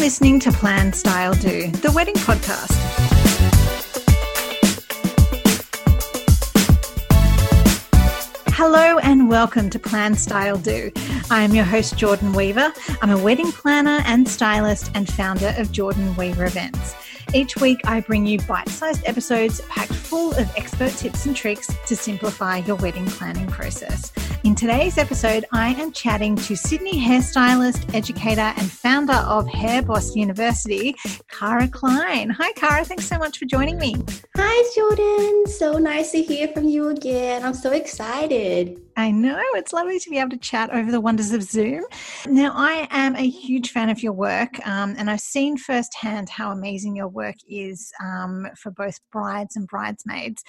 listening to Plan Style Do, the wedding podcast. Hello and welcome to Plan Style Do. I am your host, Jordan Weaver. I'm a wedding planner and stylist and founder of Jordan Weaver Events. Each week, I bring you bite sized episodes packed full of expert tips and tricks to simplify your wedding planning process. In today's episode, I am chatting to Sydney hairstylist, educator, and founder of Hair Boss University, Cara Clyne. Hi, Cara. Thanks so much for joining me. Hi, Jordan. So nice to hear from you again. I'm so excited. I know. It's lovely to be able to chat over the wonders of Zoom. Now, I am a huge fan of your work, um, and I've seen firsthand how amazing your work is um, for both brides and bridesmaids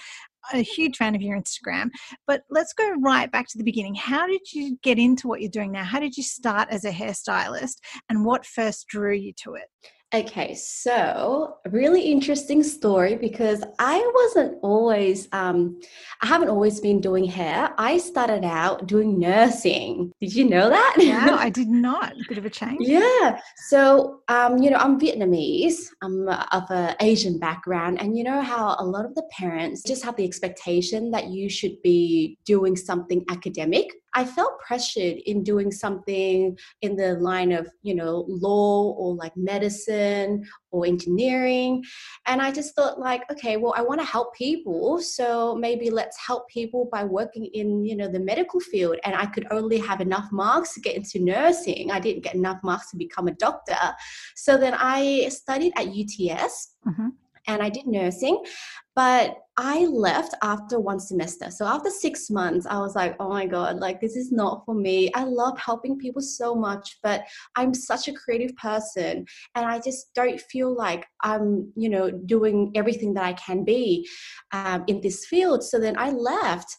a huge fan of your Instagram. But let's go right back to the beginning. How did you get into what you're doing now? How did you start as a hairstylist and what first drew you to it? Okay, so really interesting story because I wasn't always, um, I haven't always been doing hair. I started out doing nursing. Did you know that? Wow, I did not. A bit of a change. yeah. So, um, you know, I'm Vietnamese. I'm of an Asian background, and you know how a lot of the parents just have the expectation that you should be doing something academic I felt pressured in doing something in the line of, you know, law or like medicine or engineering. And I just thought like, okay, well, I want to help people. So maybe let's help people by working in, you know, the medical field. And I could only have enough marks to get into nursing. I didn't get enough marks to become a doctor. So then I studied at UTS. Mm-hmm and I did nursing. But I left after one semester. So after six months, I was like, oh my God, like this is not for me. I love helping people so much, but I'm such a creative person and I just don't feel like I'm, you know, doing everything that I can be um, in this field. So then I left.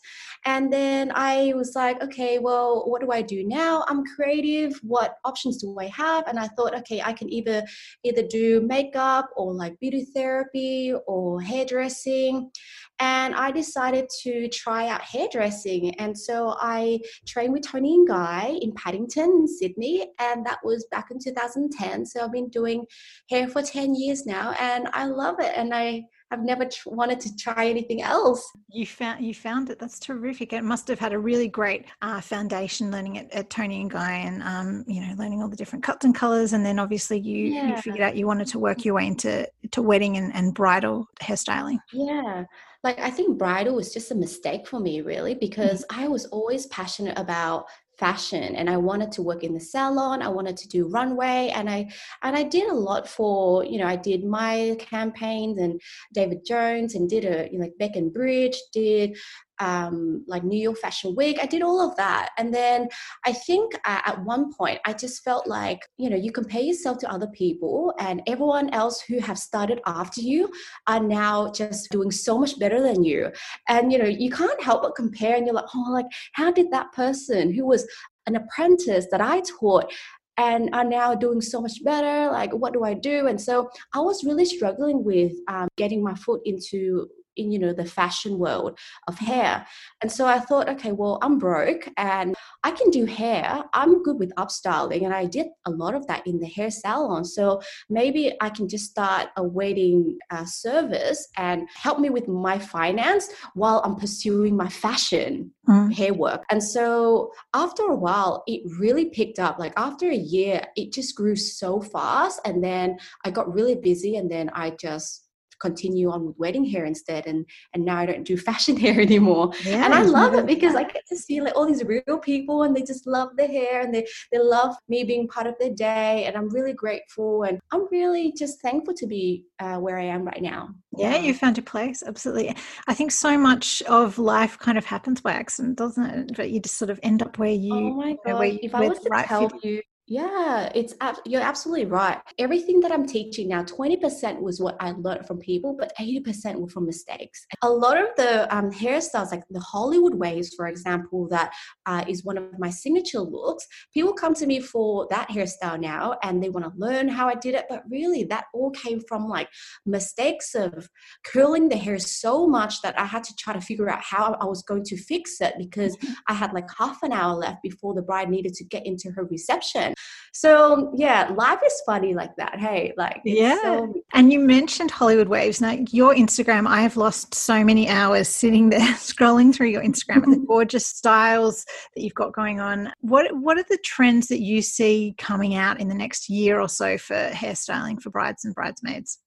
And then I was like, okay, well, what do I do now? I'm creative. What options do I have? And I thought, okay, I can either either do makeup or like beauty therapy or hairdressing. And I decided to try out hairdressing. And so I trained with Toni and Guy in Paddington, in Sydney. And that was back in 2010. So I've been doing hair for 10 years now and I love it. And I I've never tr- wanted to try anything else. You found you found it. That's terrific. It must have had a really great uh, foundation learning at, at, Toni and Guy, and um, you know, learning all the different cuts and colors. And then obviously you, yeah. you figured out you wanted to work your way into to wedding and, and bridal hairstyling. Yeah, like I think bridal was just a mistake for me, really, because mm-hmm. I was always passionate about fashion and i wanted to work in the salon i wanted to do runway and i and i did a lot for you know i did my campaigns and david jones and did a you know, like Bec and Bridge did um, like New York Fashion Week. I did all of that. And then I think uh, at one point, I just felt like, you know, you compare yourself to other people, and everyone else who have started after you are now just doing so much better than you. And, you know, you can't help but compare, and you're like, oh, like, how did that person who was an apprentice that I taught and are now doing so much better like what do i do and so i was really struggling with um, getting my foot into in you know the fashion world of hair. And so i thought okay well i'm broke and i can do hair. I'm good with upstyling and i did a lot of that in the hair salon. So maybe i can just start a wedding uh, service and help me with my finance while i'm pursuing my fashion mm. hair work. And so after a while it really picked up. Like after a year it just grew so fast and then i got really busy and then i just continue on with wedding hair instead and and now I don't do fashion hair anymore. Yeah, and I love it because I get to see like all these real people and they just love the hair and they they love me being part of their day and I'm really grateful and I'm really just thankful to be uh, where I am right now. Yeah, you found your place absolutely. I think so much of life kind of happens by accident doesn't it? But you just sort of end up where you, oh my God. you, if I was to right tell you yeah, it's you're absolutely right. Everything that I'm teaching now, 20% was what I learned from people, but 80% were from mistakes. A lot of the um, hairstyles, like the Hollywood waves, for example, that uh, is one of my signature looks. People come to me for that hairstyle now, and they want to learn how I did it. But really, that all came from like mistakes of curling the hair so much that I had to try to figure out how I was going to fix it because mm-hmm. I had like half an hour left before the bride needed to get into her reception So yeah, life is funny like that. Hey, like yeah. So- and you mentioned Hollywood Waves. Now your Instagram, I have lost so many hours sitting there scrolling through your Instagram and the gorgeous styles that you've got going on. What what are the trends that you see coming out in the next year or so for hairstyling for brides and bridesmaids?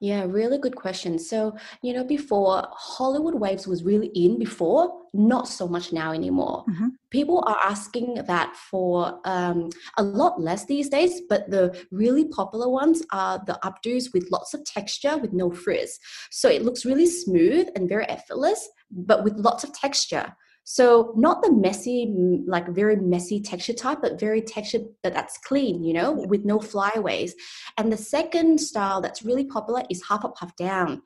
Yeah, really good question. So, you know, before Hollywood Waves was really in before, not so much now anymore. Mm-hmm. People are asking that for um, a lot less these days, but the really popular ones are the updos with lots of texture with no frizz. So it looks really smooth and very effortless, but with lots of texture. So not the messy, like very messy texture type, but very textured that that's clean, you know, with no flyaways. And the second style that's really popular is half up, half down.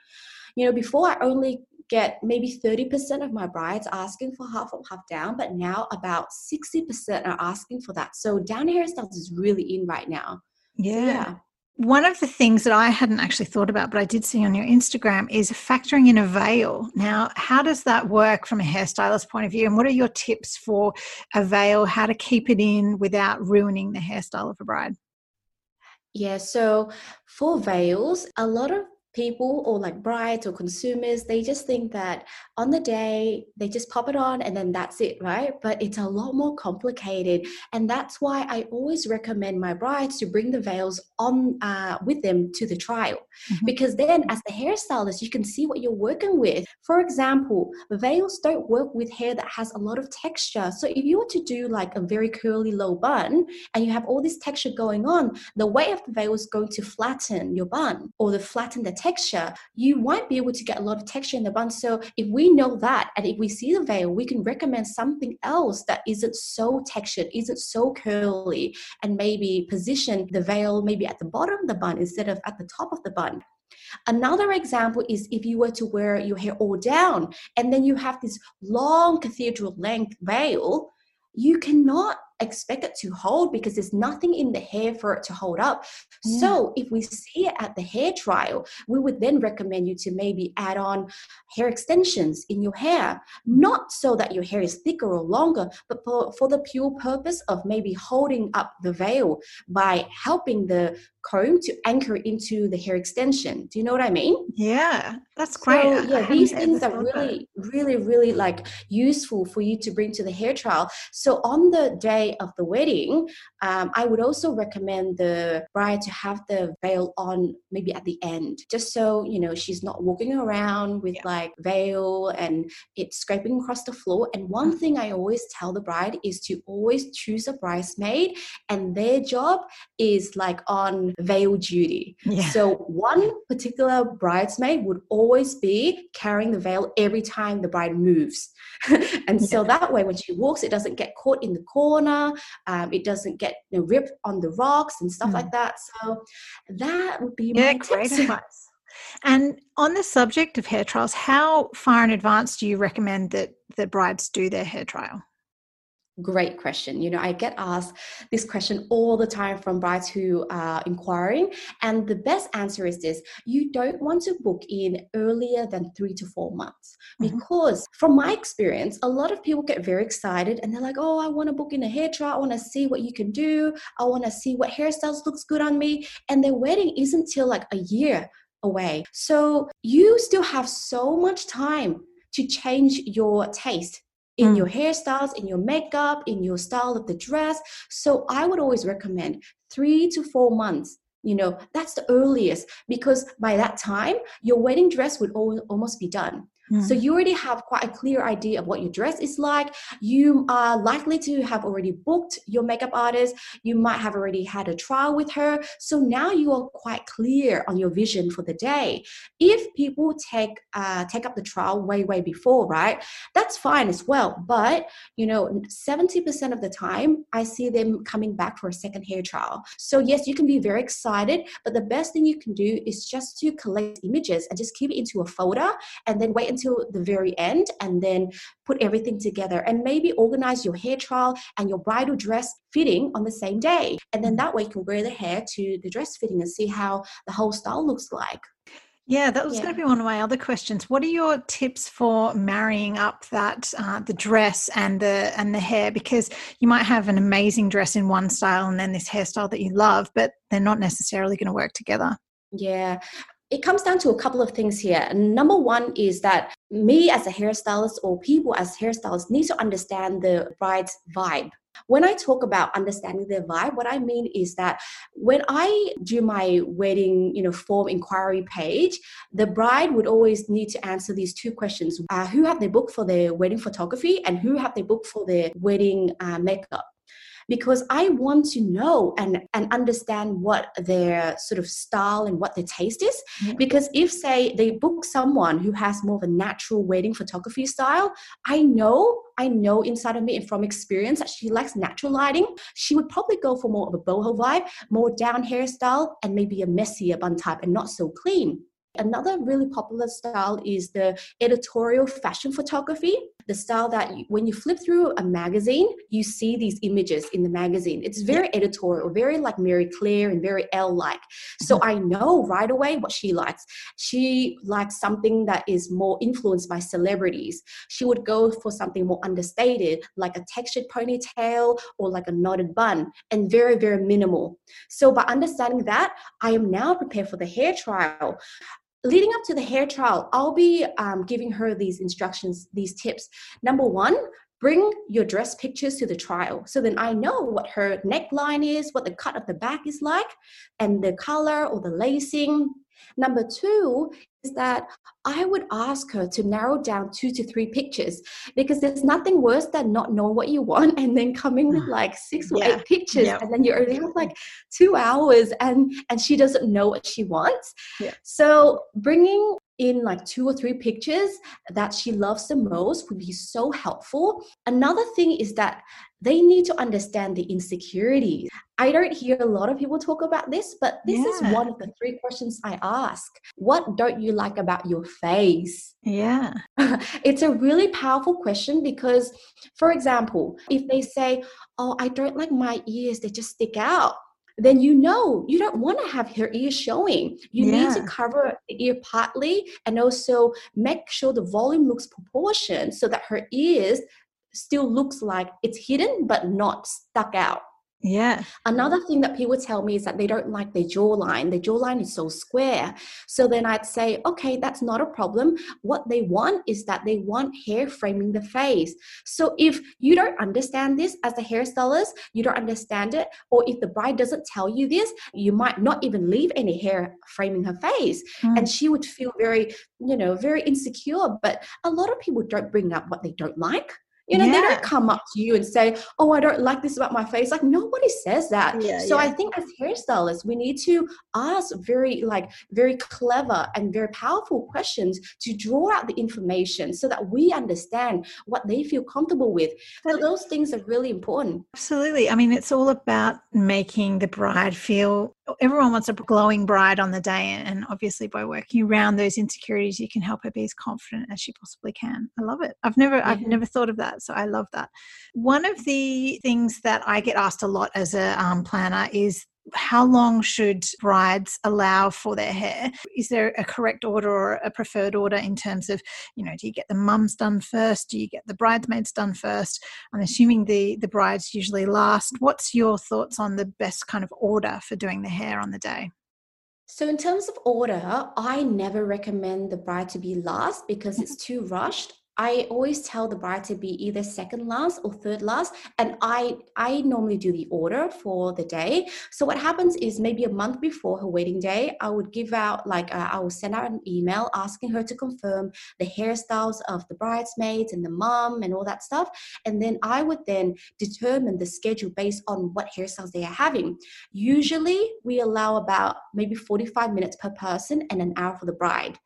You know, before I only get maybe 30% of my brides asking for half up, half down, but now about 60% are asking for that. So down hairstyles is really in right now. Yeah. So, yeah. One of the things that I hadn't actually thought about, but I did see on your Instagram, is factoring in a veil. Now, how does that work from a hairstylist point of view? And what are your tips for a veil, how to keep it in without ruining the hairstyle of a bride? Yeah, so for veils, a lot of people or like brides or consumers they just think that on the day they just pop it on and then that's it right? But it's a lot more complicated. And that's why i always recommend my brides to bring the veils on uh, with them to the trial. Mm-hmm. because then as the hairstylist you can see what you're working with. For example veils don't work with hair that has a lot of texture. So if you were to do like a very curly low bun and you have all this texture going on the weight of the veil is going to flatten your bun or the flatten the texture, you won't be able to get a lot of texture in the bun. So if we know that, and if we see the veil, we can recommend something else that isn't so textured, isn't so curly, and maybe position the veil maybe at the bottom of the bun instead of at the top of the bun. Another example is if you were to wear your hair all down and then you have this long cathedral length veil, you cannot expect it to hold because there's nothing in the hair for it to hold up. Yeah. So if we see it at the hair trial, we would then recommend you to maybe add on hair extensions in your hair, not so that your hair is thicker or longer, but for, for the pure purpose of maybe holding up the veil by helping the comb to anchor into the hair extension. Do you know what I mean? Yeah, that's great. So, yeah, these things are really, really, really like useful for you to bring to the hair trial. So on the day of the wedding, um, I would also recommend the bride to have the veil on maybe at the end, just so you know she's not walking around with yeah. like veil and it's scraping across the floor. And one mm-hmm. thing I always tell the bride is to always choose a bridesmaid, and their job is like on veil duty. Yeah. So one particular bridesmaid would always be carrying the veil every time the bride moves, and yeah. so that way when she walks, it doesn't get caught in the corner um, it doesn't get you know, ripped on the rocks and stuff mm. like that. So that would be yeah, great advice. And on the subject of hair trials, how far in advance do you recommend that the brides do their hair trial? Great question. You know, I get asked this question all the time from brides who are inquiring. And the best answer is this you don't want to book in earlier than three to four months. Mm-hmm. Because from my experience, a lot of people get very excited and they're like, oh, I want to book in a hair trial. I want to see what you can do. I want to see what hairstyles looks good on me. And their wedding isn't till like a year away. So you still have so much time to change your taste in mm. your hairstyles, in your makeup, in your style of the dress. So I would always recommend three to four months. You know, that's the earliest because by that time, your wedding dress would almost be done. So mm. you already have quite a clear idea of what your dress is like. You are likely to have already booked your makeup artist. You might have already had a trial with her. So now you are quite clear on your vision for the day. If people take uh, take up the trial way way before, right? That's fine as well. But you know, seventy percent of the time, I see them coming back for a second hair trial. So yes, you can be very excited, but the best thing you can do is just to collect images and just keep it into a folder and then wait until the very end and then put everything together and maybe organize your hair trial and your bridal dress fitting on the same day. And then that way you can wear the hair to the dress fitting and see how the whole style looks like. Yeah, that was yeah. going to be one of my other questions. What are your tips for marrying up that uh, the dress and the and the hair? Because you might have an amazing dress in one style and then this hairstyle that you love, but they're not necessarily going to work together. Yeah, it comes down to a couple of things here. Number one is that me as a hairstylist or people as hairstylists need to understand the bride's vibe. When I talk about understanding their vibe, what I mean is that when I do my wedding, you know, form inquiry page, the bride would always need to answer these two questions: uh, Who have they booked for their wedding photography, and who have they booked for their wedding uh, makeup? Because I want to know and, and understand what their sort of style and what their taste is. Mm-hmm. Because if, say, they book someone who has more of a natural wedding photography style, I know, I know inside of me and from experience that she likes natural lighting. She would probably go for more of a boho vibe, more down hairstyle, and maybe a messier bun type and not so clean. Another really popular style is the editorial fashion photography, the style that you, when you flip through a magazine, you see these images in the magazine. It's very yeah. editorial, very like Marie Claire and very Elle like. So mm-hmm. I know right away what she likes. She likes something that is more influenced by celebrities. She would go for something more understated, like a textured ponytail or like a knotted bun, and very, very minimal. So by understanding that, I am now prepared for the hair trial leading up to the hair trial, I'll be um, giving her these instructions, these tips. Number one, bring your dress pictures to the trial. So then I know what her neckline is, what the cut of the back is like, and the color or the lacing. Number two is that I would ask her to narrow down two to three pictures because there's nothing worse than not knowing what you want and then coming with like six or yeah. eight pictures and then you only have like two hours and and she doesn't know what she wants. Yeah. So bringing in like two or three pictures that she loves the most would be so helpful. Another thing is that they need to understand the insecurities. I don't hear a lot of people talk about this, but this yeah. is one of the three questions I ask. What don't you like about your face? Yeah. it's a really powerful question because, for example, if they say, Oh, I don't like my ears, they just stick out then you know you don't want to have her ears showing. You yeah. need to cover the ear partly and also make sure the volume looks proportioned so that her ears still looks like it's hidden but not stuck out. Yeah. Another thing that people tell me is that they don't like their jawline. Their jawline is so square. So then I'd say, okay, that's not a problem. What they want is that they want hair framing the face. So if you don't understand this as a hairstylist, you don't understand it, or if the bride doesn't tell you this, you might not even leave any hair framing her face. Mm. And she would feel very, you know, very insecure. But a lot of people don't bring up what they don't like. You know, yeah. they don't come up to you and say, Oh, I don't like this about my face. Like nobody says that. Yeah, so yeah. I think as hairstylists, we need to ask very like very clever and very powerful questions to draw out the information so that we understand what they feel comfortable with. So those things are really important. Absolutely. I mean, it's all about making the bride feel everyone wants a glowing bride on the day and obviously by working around those insecurities you can help her be as confident as she possibly can. I love it. I've never mm-hmm. i've never thought of that so i love that. One of the things that i get asked a lot as a um, planner is how long should brides allow for their hair? Is there a correct order or a preferred order in terms of, you know, do you get the mums done first? Do you get the bridesmaids done first? I'm assuming the the brides usually last. What's your thoughts on the best kind of order for doing the hair on the day? So, in terms of order, I never recommend the bride to be last because it's too rushed. I always tell the bride to be either second last or third last, and I I normally do the order for the day. So what happens is maybe a month before her wedding day, I would give out like uh, I will send out an email asking her to confirm the hairstyles of the bridesmaids and the mom and all that stuff, and then I would then determine the schedule based on what hairstyles they are having. Usually, we allow about maybe forty five minutes per person and an hour for the bride.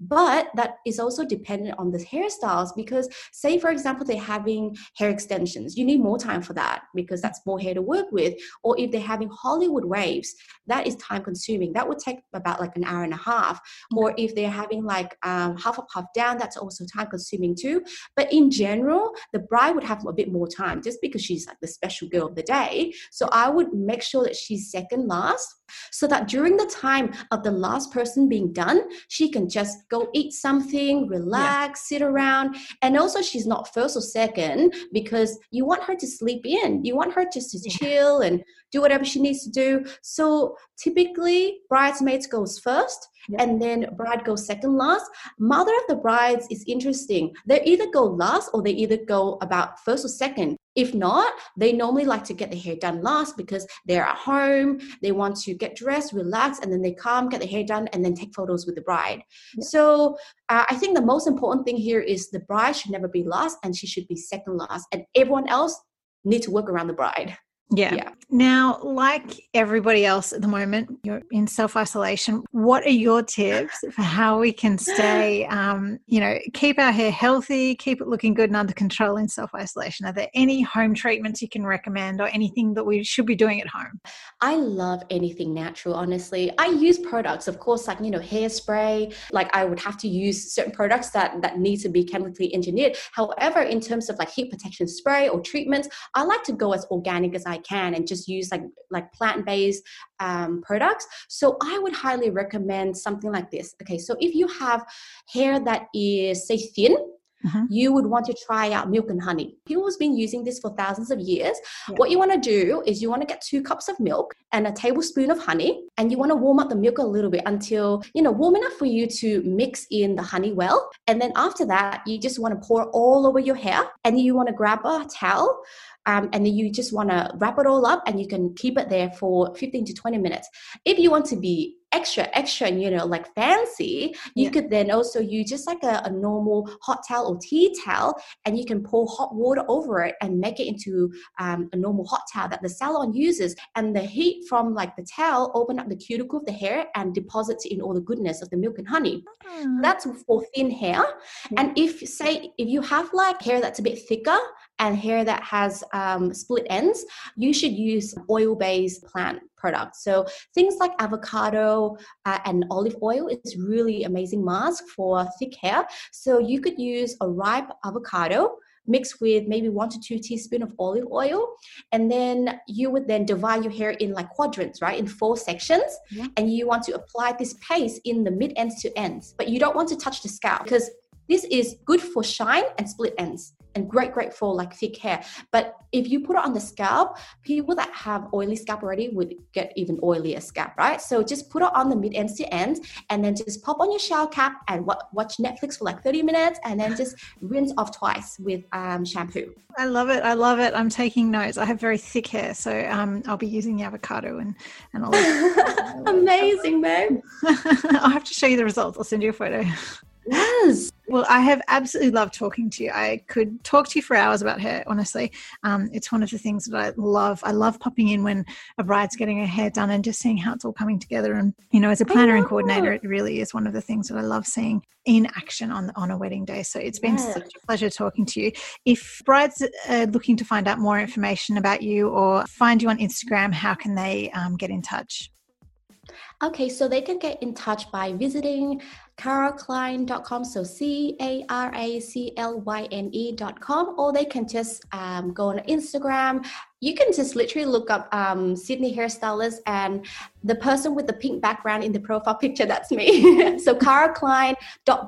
But that is also dependent on the hairstyles because, say, for example, they're having hair extensions, you need more time for that because that's more hair to work with. Or if they're having Hollywood waves, that is time consuming. That would take about like an hour and a half. Or if they're having like um, half a puff down, that's also time consuming too. But in general, the bride would have a bit more time just because she's like the special girl of the day. So I would make sure that she's second last so that during the time of the last person being done, she can just go eat something, relax, yeah. sit around. And also, she's not first or second because you want her to sleep in. You want her just to yeah. chill and do whatever she needs to do. So typically, bridesmaids goes first. And then bride goes second last. Mother of the brides is interesting. They either go last or they either go about first or second. If not, they normally like to get their hair done last because they're at home, they want to get dressed, relax, and then they come, get their hair done, and then take photos with the bride. Yeah. So uh, I think the most important thing here is the bride should never be last and she should be second last, and everyone else need to work around the bride. Yeah. yeah. Now, like everybody else at the moment, you're in self isolation. What are your tips for how we can stay, um, you know, keep our hair healthy, keep it looking good and under control in self isolation? Are there any home treatments you can recommend or anything that we should be doing at home? I love anything natural, honestly. I use products, of course, like, you know, hairspray. Like, I would have to use certain products that, that need to be chemically engineered. However, in terms of like heat protection spray or treatments, I like to go as organic as I can and just use like like plant-based um, products so i would highly recommend something like this okay so if you have hair that is say thin Mm-hmm. you would want to try out milk and honey. People have been using this for thousands of years. Yeah. What you want to do is you want to get two cups of milk and a tablespoon of honey, and you want to warm up the milk a little bit until you know warm enough for you to mix in the honey well. And then after that, you just want to pour all over your hair, and you want to grab a towel um, and then you just want to wrap it all up and you can keep it there for 15 to 20 minutes. If you want to be extra extra and you know like fancy you yeah. could then also use just like a, a, normal hot towel or tea towel and you can pour hot water over it and make it into um, a normal hot towel that the salon uses and the heat from like the towel open up the cuticle of the hair and deposits in all the goodness of the milk and honey mm. that's for thin hair yeah. and if say if you have like hair that's a bit thicker and hair that has um, split ends you should use oil based plant products. So things like avocado uh, and olive oil is really amazing mask for thick hair. So you could use a ripe avocado mixed with maybe one to two teaspoon of olive oil and then you would then divide your hair in like quadrants right in four sections yeah. and you want to apply this paste in the mid ends to ends but you don't want to touch the scalp because this is good for shine and split ends and great, great for like thick hair. But if you put it on the scalp, people that have oily scalp already would get even oilier scalp, right? So just put it on the mid ends to ends and then just pop on your shower cap and watch Netflix for like 30 minutes and then just rinse off twice with um, shampoo. I love it. I love it. I'm taking notes. I have very thick hair, so um, I'll be using the avocado and, and all Amazing, babe. I'll have to show you the results. I'll send you a photo. Yes. Well, I have absolutely loved talking to you. I could talk to you for hours about hair, honestly. Um, it's one of the things that I love. I love popping in when a bride's getting her hair done and just seeing how it's all coming together. And, you know, as a planner and coordinator, it really is one of the things that I love seeing in action on, on a wedding day. So it's been yeah. such a pleasure talking to you. If brides are looking to find out more information about you or find you on Instagram, how can they um, get in touch? Okay, so they can get in touch by visiting caraclyne.com, so C A R A C L Y N E.com, or they can just um, go on Instagram you can just literally look up um, Sydney hairstylist and the person with the pink background in the profile picture, that's me. so Cara Clyne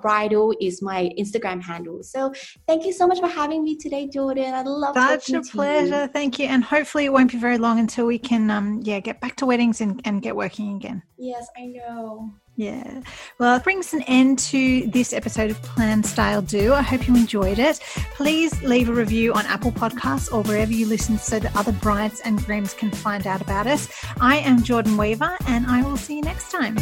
bridal is my Instagram handle. So thank you so much for having me today, Jordan. I love it. Such a pleasure. You. Thank you. And hopefully it won't be very long until we can um, yeah, get back to weddings and, and get working again. Yes, I know. Yeah. Well, it brings an end to this episode of Plan Style Do. I hope you enjoyed it. Please leave a review on Apple Podcasts or wherever you listen so that other brides and grooms can find out about us. I am Jordan Weaver and I will see you next time.